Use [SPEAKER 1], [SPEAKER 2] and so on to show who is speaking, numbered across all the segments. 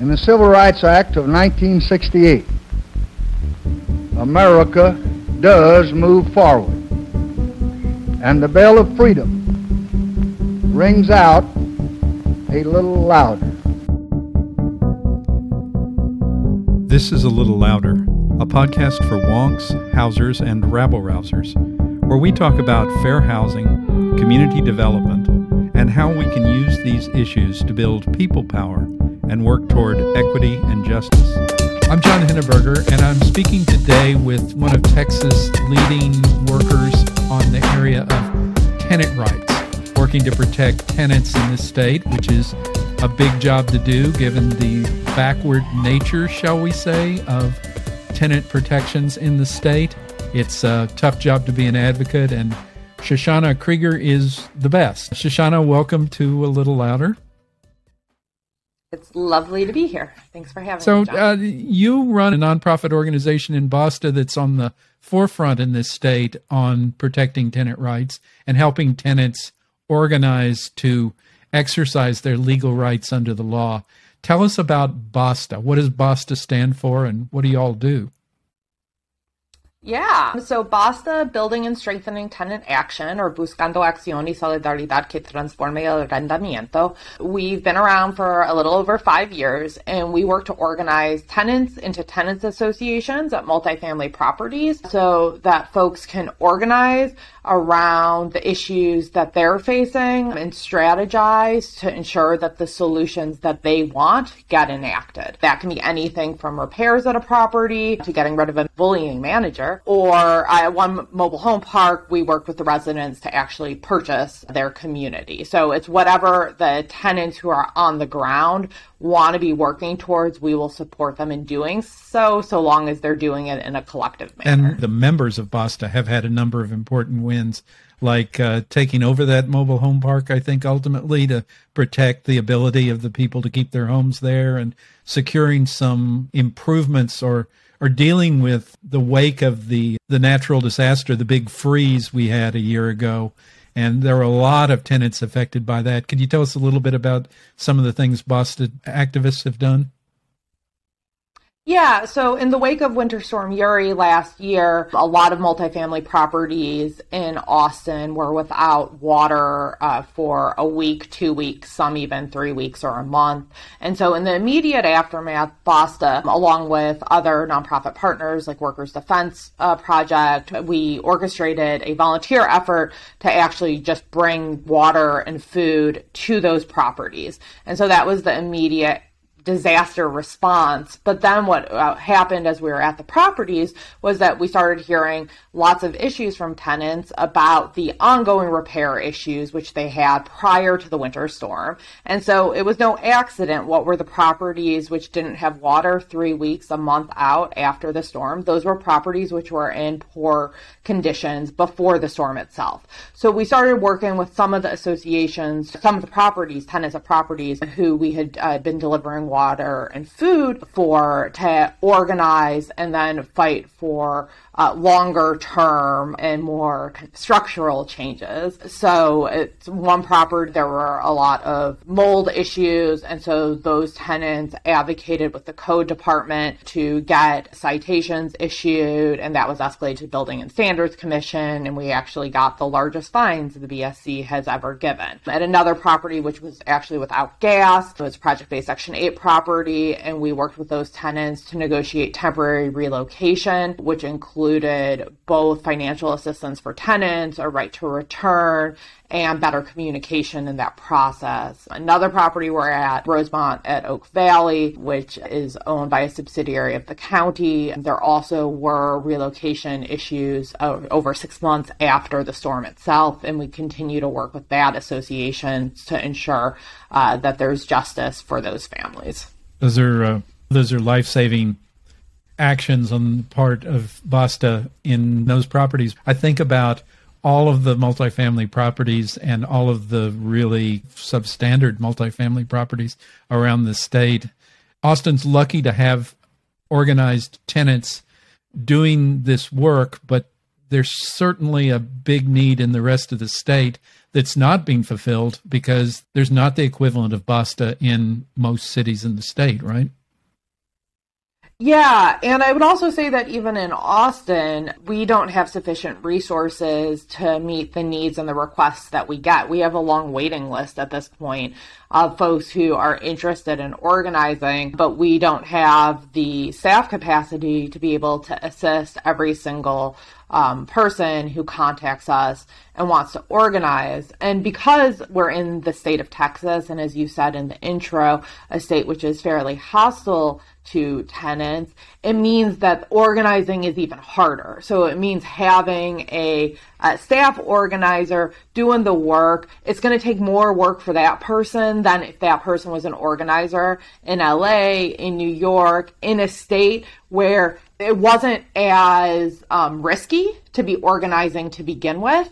[SPEAKER 1] In the Civil Rights Act of 1968, America does move forward. And the bell of freedom rings out a little louder.
[SPEAKER 2] This is A Little Louder, a podcast for wonks, housers, and rabble rousers, where we talk about fair housing, community development, and how we can use these issues to build people power and work toward equity and justice. I'm John Henneberger, and I'm speaking today with one of Texas' leading workers on the area of tenant rights, working to protect tenants in this state, which is a big job to do given the backward nature, shall we say, of tenant protections in the state. It's a tough job to be an advocate, and Shoshana Krieger is the best. Shoshana, welcome to A Little Louder.
[SPEAKER 3] It's lovely to be here. Thanks for having
[SPEAKER 2] so,
[SPEAKER 3] me. So, uh,
[SPEAKER 2] you run a nonprofit organization in Austin that's on the forefront in this state on protecting tenant rights and helping tenants organize to exercise their legal rights under the law. Tell us about BASTA. What does BASTA stand for and what do you all do?
[SPEAKER 3] Yeah. So BASTA, Building and Strengthening Tenant Action, or Buscando Acción y Solidaridad que Transforme el Arrendamiento. We've been around for a little over five years, and we work to organize tenants into tenants associations at multifamily properties so that folks can organize around the issues that they're facing and strategize to ensure that the solutions that they want get enacted. That can be anything from repairs at a property to getting rid of a bullying manager. Or one mobile home park, we work with the residents to actually purchase their community. So it's whatever the tenants who are on the ground want to be working towards, we will support them in doing so, so long as they're doing it in a collective
[SPEAKER 2] manner. And the members of BASTA have had a number of important wins, like uh, taking over that mobile home park, I think, ultimately to protect the ability of the people to keep their homes there and securing some improvements or or dealing with the wake of the the natural disaster, the big freeze we had a year ago, and there are a lot of tenants affected by that. Could you tell us a little bit about some of the things BASTA activists have done?
[SPEAKER 3] Yeah, so in the wake of Winter Storm Uri last year, a lot of multifamily properties in Austin were without water uh, for a week, two weeks, some even three weeks or a month. And so in the immediate aftermath, BASTA, along with other nonprofit partners like Workers Defense uh, Project, we orchestrated a volunteer effort to actually just bring water and food to those properties. And so that was the immediate disaster response. But then what uh, happened as we were at the properties was that we started hearing lots of issues from tenants about the ongoing repair issues which they had prior to the winter storm. And so it was no accident what were the properties which didn't have water 3 weeks a month out after the storm. Those were properties which were in poor conditions before the storm itself. So we started working with some of the associations, some of the properties, tenants of properties who we had uh, been delivering water and food for to organize and then fight for uh, longer term and more structural changes. So it's one property, there were a lot of mold issues. And so those tenants advocated with the code department to get citations issued. And that was escalated to Building and Standards Commission. And we actually got the largest fines the BSC has ever given. At another property, which was actually without gas, it was project based Section 8 property. And we worked with those tenants to negotiate temporary relocation, which included both financial assistance for tenants, a right to return, and better communication in that process. Another property we're at, Rosemont at Oak Valley, which is owned by a subsidiary of the county. There also were relocation issues over six months after the storm itself, and we continue to work with that association to ensure uh, that there's justice for those families.
[SPEAKER 2] Those are uh, those are life saving actions on the part of Basta in those properties. I think about all of the multifamily properties and all of the really substandard multifamily properties around the state. Austin's lucky to have organized tenants doing this work, but there's certainly a big need in the rest of the state that's not being fulfilled because there's not the equivalent of BASTA in most cities in the state, right?
[SPEAKER 3] Yeah, and I would also say that even in Austin, we don't have sufficient resources to meet the needs and the requests that we get. We have a long waiting list at this point of folks who are interested in organizing, but we don't have the staff capacity to be able to assist every single um, person who contacts us and wants to organize. And because we're in the state of Texas, and as you said in the intro, a state which is fairly hostile to tenants, it means that organizing is even harder. So it means having a, a staff organizer doing the work. It's going to take more work for that person than if that person was an organizer in LA, in New York, in a state where it wasn't as um, risky to be organizing to begin with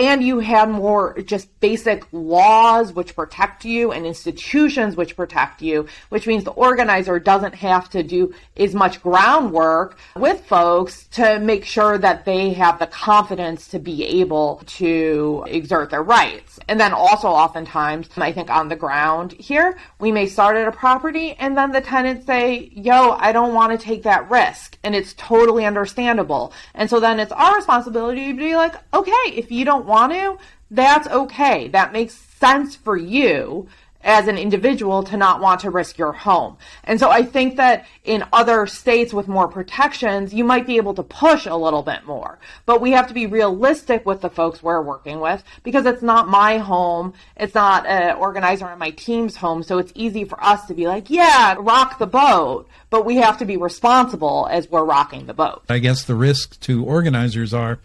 [SPEAKER 3] and you had more just basic laws which protect you and institutions which protect you, which means the organizer doesn't have to do as much groundwork with folks to make sure that they have the confidence to be able to exert their rights. And then also oftentimes, I think on the ground here, we may start at a property and then the tenants say, yo, I don't want to take that risk. And it's totally understandable. And so then it's our responsibility to be like, okay, if you don't want to, that's okay. That makes sense for you as an individual to not want to risk your home. And so I think that in other states with more protections, you might be able to push a little bit more. But we have to be realistic with the folks we're working with because it's not my home. It's not an organizer on my team's home. So it's easy for us to be like, yeah, rock the boat. But we have to be responsible as we're rocking the boat.
[SPEAKER 2] I guess the risks to organizers are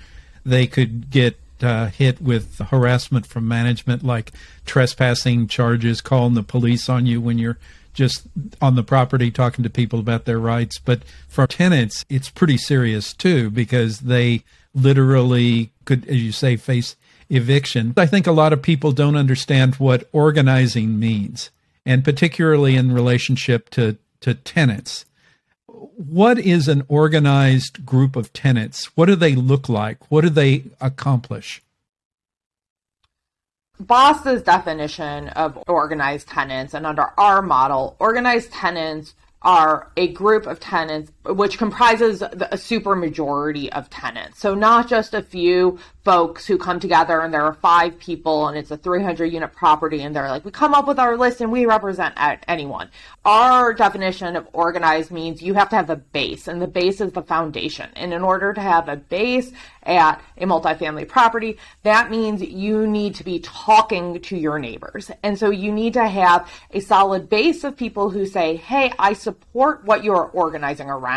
[SPEAKER 2] they could get uh, hit with harassment from management, like trespassing charges, calling the police on you when you're just on the property talking to people about their rights. But for tenants, it's pretty serious too because they literally could, as you say, face eviction. I think a lot of people don't understand what organizing means, and particularly in relationship to, to tenants what is an organized group of tenants? What do they look like? What do they accomplish?
[SPEAKER 3] BASTA's definition of organized tenants, and under our model, organized tenants are a group of tenants which comprises a super majority of tenants. So not just a few folks who come together and there are five people and it's a 300 unit property and they're like, we come up with our list and we represent anyone. Our definition of organized means you have to have a base and the base is the foundation. And in order to have a base at a multifamily property, that means you need to be talking to your neighbors. And so you need to have a solid base of people who say, Hey, I support what you're organizing around,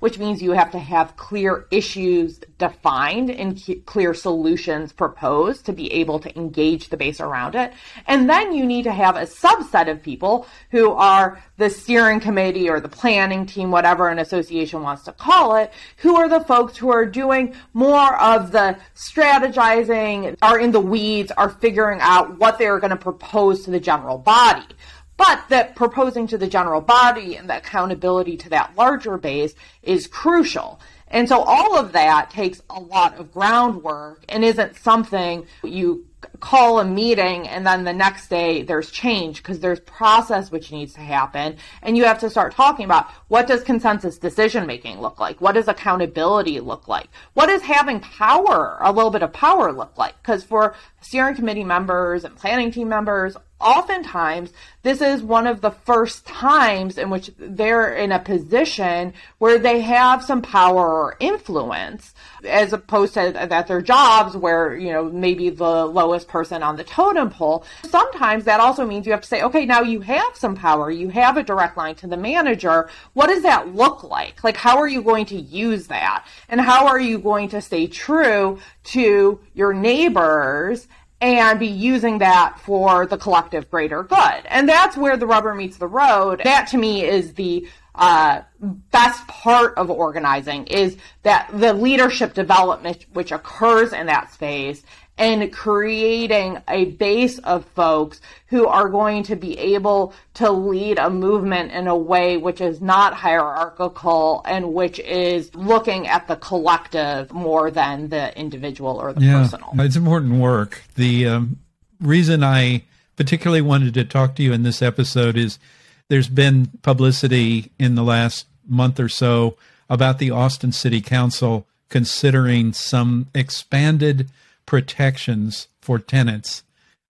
[SPEAKER 3] which means you have to have clear issues defined and clear solutions proposed to be able to engage the base around it. And then you need to have a subset of people who are the steering committee or the planning team, whatever an association wants to call it, who are the folks who are doing more of the strategizing, are in the weeds, are figuring out what they're going to propose to the general body. But that proposing to the general body and the accountability to that larger base is crucial. And so all of that takes a lot of groundwork and isn't something you call a meeting and then the next day there's change because there's process which needs to happen. And you have to start talking about what does consensus decision making look like? What does accountability look like? What does having power a little bit of power look like? Because for steering committee members and planning team members oftentimes this is one of the first times in which they're in a position where they have some power or influence as opposed to that their jobs where you know maybe the lowest person on the totem pole. Sometimes that also means you have to say okay now you have some power. You have a direct line to the manager. What does that look like? Like how are you going to use that? And how are you going to stay true to your neighbors and be using that for the collective greater good. And that's where the rubber meets the road. That to me is the uh, best part of organizing is that the leadership development which occurs in that space and creating a base of folks who are going to be able to lead a movement in a way which is not hierarchical and which is looking at the collective more than the individual or the
[SPEAKER 2] yeah,
[SPEAKER 3] personal.
[SPEAKER 2] It's important work. The um, reason I particularly wanted to talk to you in this episode is there's been publicity in the last month or so about the Austin City Council considering some expanded protections for tenants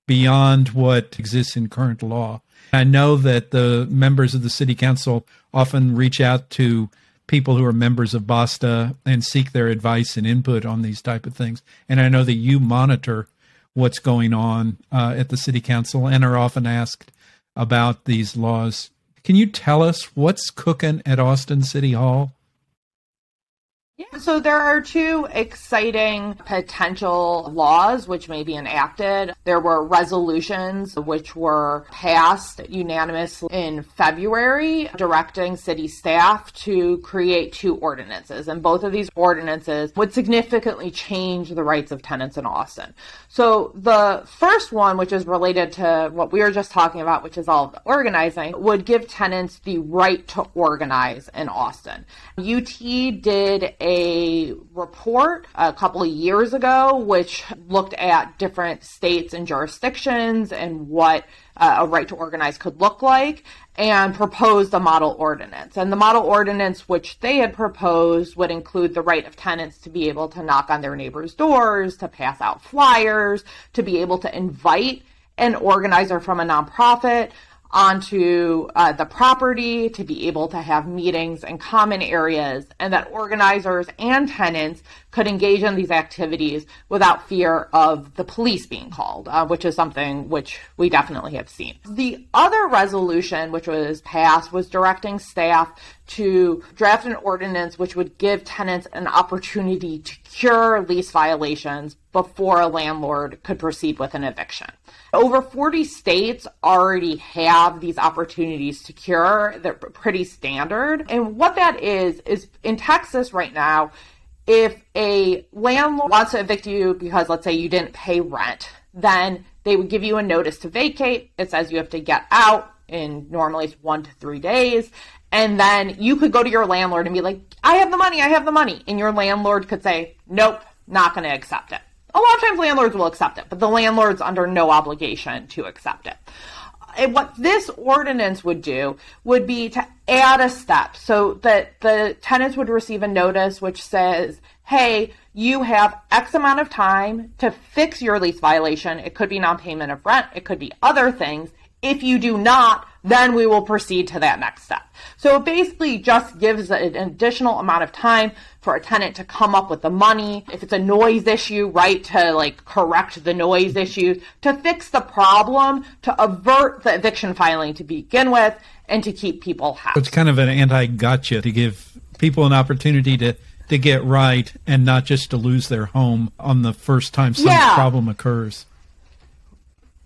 [SPEAKER 2] beyond what exists in current law. I know that the members of the city council often reach out to people who are members of BASTA and seek their advice and input on these type of things. And I know that you monitor what's going on uh, at the city council and are often asked about these laws. Can you tell us what's cooking at Austin City Hall?
[SPEAKER 3] Yeah, so there are two exciting potential laws which may be enacted. There were resolutions which were passed unanimously in February directing city staff to create two ordinances. And both of these ordinances would significantly change the rights of tenants in Austin. So the first one, which is related to what we were just talking about, which is all organizing, would give tenants the right to organize in Austin. UT did a report a couple of years ago, which looked at different states and jurisdictions and what uh, a right to organize could look like and proposed a model ordinance. And the model ordinance, which they had proposed, would include the right of tenants to be able to knock on their neighbors' doors, to pass out flyers, to be able to invite an organizer from a nonprofit onto uh, the property to be able to have meetings and common areas, and that organizers and tenants could engage in these activities without fear of the police being called, uh, which is something which we definitely have seen. The other resolution which was passed was directing staff to draft an ordinance which would give tenants an opportunity to cure lease violations before a landlord could proceed with an eviction. Over 40 states already have these opportunities to cure. They're pretty standard. And what that is, is in Texas right now, if a landlord wants to evict you because let's say you didn't pay rent, then they would give you a notice to vacate. It says you have to get out in normally it's one to three days. And then you could go to your landlord and be like, I have the money, I have the money. And your landlord could say, Nope, not going to accept it. A lot of times landlords will accept it, but the landlord's under no obligation to accept it. What this ordinance would do would be to add a step so that the tenants would receive a notice which says, hey, you have X amount of time to fix your lease violation. It could be non payment of rent, it could be other things. If you do not, then we will proceed to that next step. So it basically just gives an additional amount of time for a tenant to come up with the money. If it's a noise issue, right, to like correct the noise issues, to fix the problem, to avert the eviction filing to begin with, and to keep people happy.
[SPEAKER 2] It's kind of an anti gotcha to give people an opportunity to to get right and not just to lose their home on the first time some yeah. problem occurs.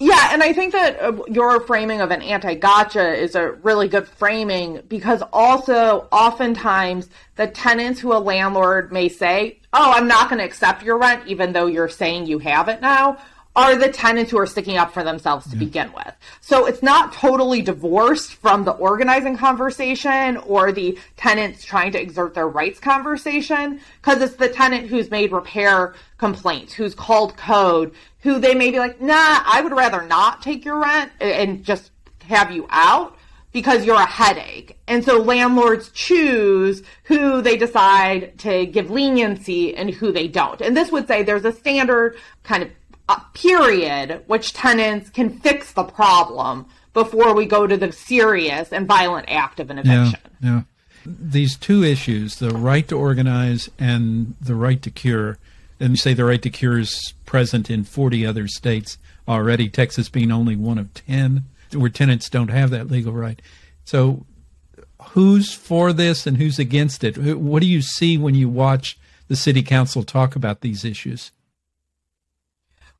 [SPEAKER 3] Yeah, and I think that uh, your framing of an anti gotcha is a really good framing because also oftentimes the tenants who a landlord may say, Oh, I'm not going to accept your rent, even though you're saying you have it now, are the tenants who are sticking up for themselves to yeah. begin with. So it's not totally divorced from the organizing conversation or the tenants trying to exert their rights conversation, because it's the tenant who's made repair complaints, who's called code, who they may be like, nah, I would rather not take your rent and just have you out because you're a headache. And so landlords choose who they decide to give leniency and who they don't. And this would say there's a standard kind of uh, period which tenants can fix the problem before we go to the serious and violent act of an eviction.
[SPEAKER 2] Yeah, yeah. These two issues, the right to organize and the right to cure, and you say the right to cure is present in 40 other states already, Texas being only one of 10, where tenants don't have that legal right. So, who's for this and who's against it? What do you see when you watch the city council talk about these issues?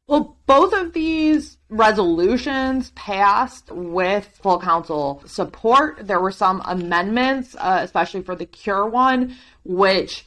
[SPEAKER 3] Well, both of these resolutions passed with full council support. There were some amendments, uh, especially for the cure one, which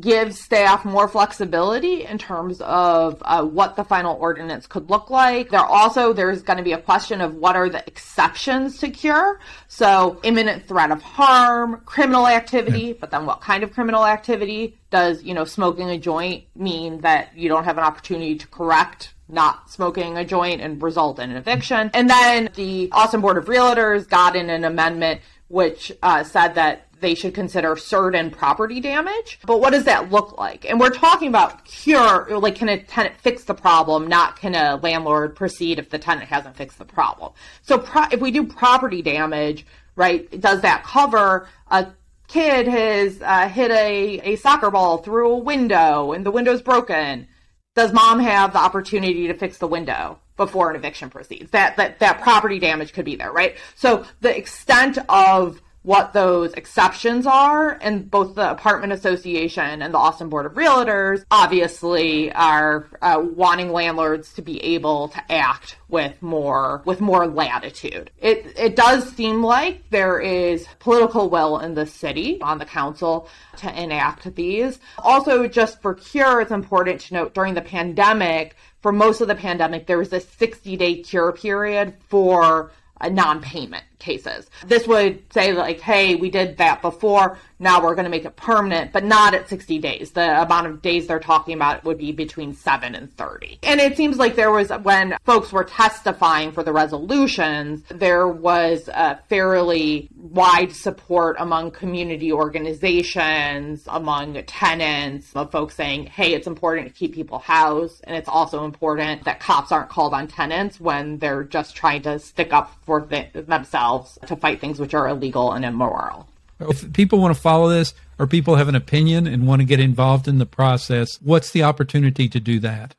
[SPEAKER 3] gives staff more flexibility in terms of uh, what the final ordinance could look like. There also there's going to be a question of what are the exceptions to cure. So imminent threat of harm, criminal activity, yeah. but then what kind of criminal activity? Does you know smoking a joint mean that you don't have an opportunity to correct not smoking a joint and result in an eviction. And then the Austin Board of Realtors got in an amendment which uh, said that they should consider certain property damage. But what does that look like? And we're talking about cure, like can a tenant fix the problem, not can a landlord proceed if the tenant hasn't fixed the problem. So pro- if we do property damage, right, does that cover a kid has uh, hit a, a soccer ball through a window and the window's broken? Does mom have the opportunity to fix the window? before an eviction proceeds. That that that property damage could be there, right? So the extent of what those exceptions are, and both the apartment association and the Austin Board of Realtors obviously are uh, wanting landlords to be able to act with more with more latitude. It it does seem like there is political will in the city on the council to enact these. Also, just for cure, it's important to note during the pandemic, for most of the pandemic, there was a 60 day cure period for a non-payment cases. This would say like, hey, we did that before. Now we're going to make it permanent, but not at 60 days. The amount of days they're talking about would be between seven and 30. And it seems like there was, when folks were testifying for the resolutions, there was a fairly wide support among community organizations, among tenants, of folks saying, hey, it's important to keep people housed. And it's also important that cops aren't called on tenants when they're just trying to stick up for th- themselves to fight things which are illegal and immoral.
[SPEAKER 2] If people want to follow this or people have an opinion and want to get involved in the process, what's the opportunity to do that?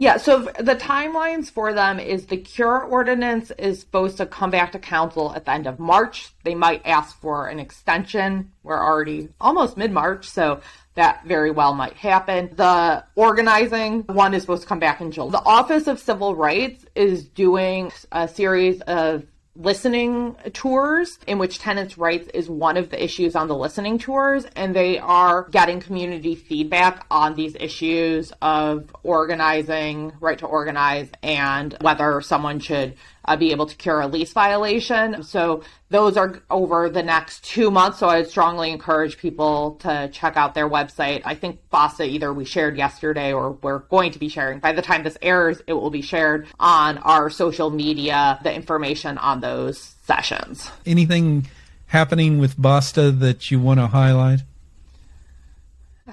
[SPEAKER 3] Yeah, so the timelines for them is the cure ordinance is supposed to come back to council at the end of March. They might ask for an extension. We're already almost mid March, so that very well might happen. The organizing one is supposed to come back in July. The Office of Civil Rights is doing a series of listening tours in which tenants rights is one of the issues on the listening tours and they are getting community feedback on these issues of organizing right to organize and whether someone should uh, be able to cure a lease violation. So those are over the next two months. So I would strongly encourage people to check out their website. I think BASTA either we shared yesterday or we're going to be sharing. By the time this airs, it will be shared on our social media, the information on those sessions.
[SPEAKER 2] Anything happening with BASTA that you want to highlight?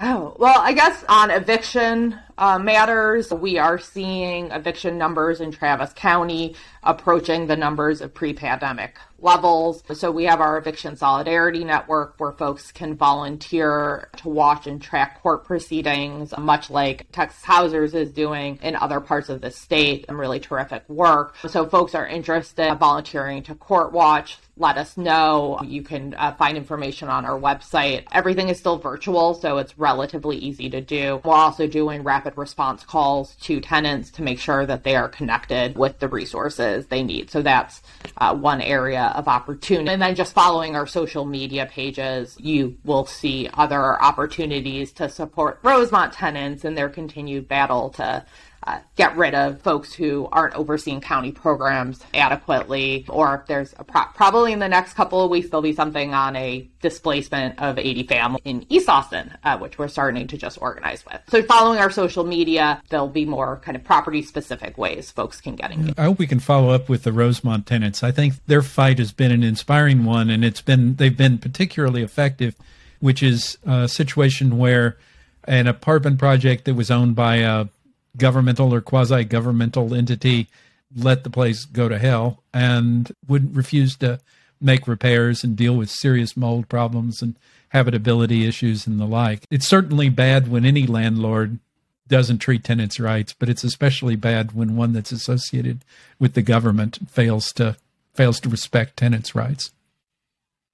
[SPEAKER 3] Oh, well, I guess on eviction uh, matters, we are seeing eviction numbers in Travis County approaching the numbers of pre pandemic levels. So we have our Eviction Solidarity Network where folks can volunteer to watch and track court proceedings, much like Texas Housers is doing in other parts of the state. And really terrific work. So folks are interested in volunteering to court watch. Let us know. You can uh, find information on our website. Everything is still virtual, so it's relatively easy to do. We're also doing rapid response calls to tenants to make sure that they are connected with the resources they need. So that's uh, one area of opportunity. And then just following our social media pages, you will see other opportunities to support Rosemont tenants in their continued battle to uh, get rid of folks who aren't overseeing county programs adequately, or if there's pro- probably in the next couple of weeks there'll be something on a displacement of 80 families in East Austin, uh, which we're starting to just organize with. So, following our social media, there'll be more kind of property specific ways folks can get engaged.
[SPEAKER 2] I hope we can follow up with the Rosemont tenants. I think their fight has been an inspiring one, and it's been they've been particularly effective, which is a situation where an apartment project that was owned by a governmental or quasi governmental entity let the place go to hell and would refuse to make repairs and deal with serious mold problems and habitability issues and the like. It's certainly bad when any landlord doesn't treat tenants' rights, but it's especially bad when one that's associated with the government fails to fails to respect tenants' rights.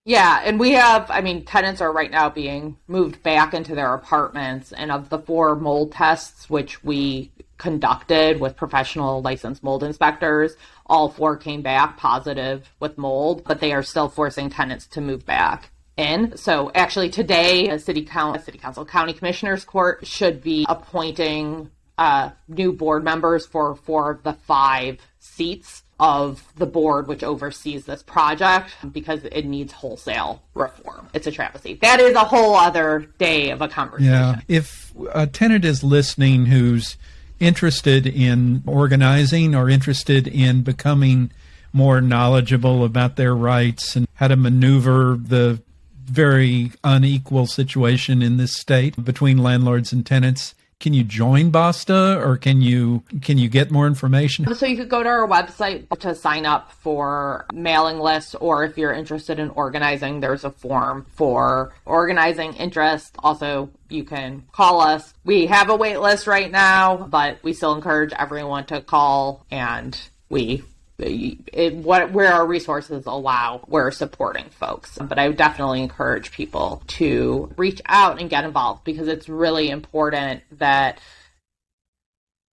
[SPEAKER 3] Yeah, and we have, I mean, tenants are right now being moved back into their apartments. And of the four mold tests, which we conducted with professional licensed mold inspectors, all four came back positive with mold, but they are still forcing tenants to move back in. So actually today, a city council, city council, county commissioners court should be appointing uh, new board members for four of the five seats of the board which oversees this project because it needs wholesale reform. It's a travesty. That is a whole other day of a conversation.
[SPEAKER 2] Yeah. If a tenant is listening who's interested in organizing or interested in becoming more knowledgeable about their rights and how to maneuver the very unequal situation in this state between landlords and tenants can you join basta or can you can you get more information?
[SPEAKER 3] So you could go to our website to sign up for mailing lists or if you're interested in organizing there's a form for organizing interest. Also you can call us. We have a wait list right now but we still encourage everyone to call and we it, what where our resources allow, we're supporting folks. But I would definitely encourage people to reach out and get involved because it's really important that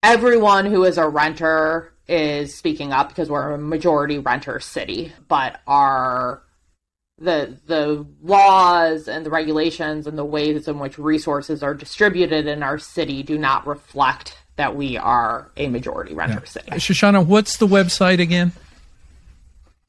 [SPEAKER 3] everyone who is a renter is speaking up because we're a majority renter city, but our the the laws and the regulations and the ways in which resources are distributed in our city do not reflect that we are a majority renter yeah. city.
[SPEAKER 2] Shoshana, what's the website again?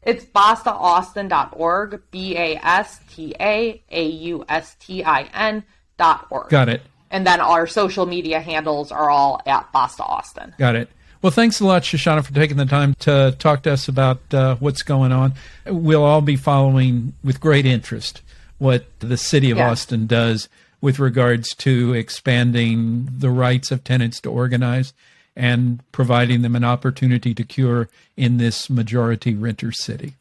[SPEAKER 3] It's bastaustin.org, B A S T A A U S T I N dot org.
[SPEAKER 2] Got it.
[SPEAKER 3] And then our social media handles are all at Basta Austin.
[SPEAKER 2] Got it. Well, thanks a lot, Shoshana, for taking the time to talk to us about uh, what's going on. We'll all be following with great interest what the city of Austin does with regards to expanding the rights of tenants to organize and providing them an opportunity to cure in this majority renter city.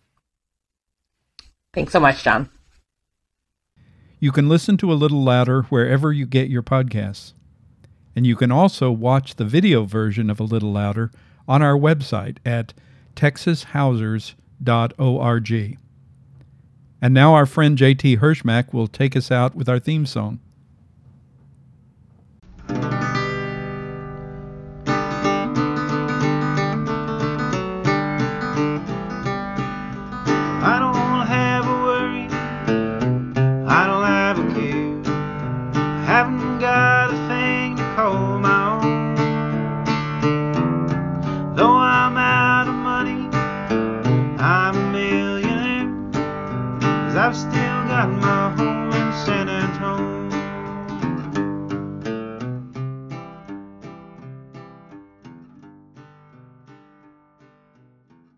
[SPEAKER 3] Thanks so much, John.
[SPEAKER 2] You can listen to a little louder wherever you get your podcasts. And you can also watch the video version of A Little Louder on our website at texashousers.org. And now our friend JT Hirschmack will take us out with our theme song.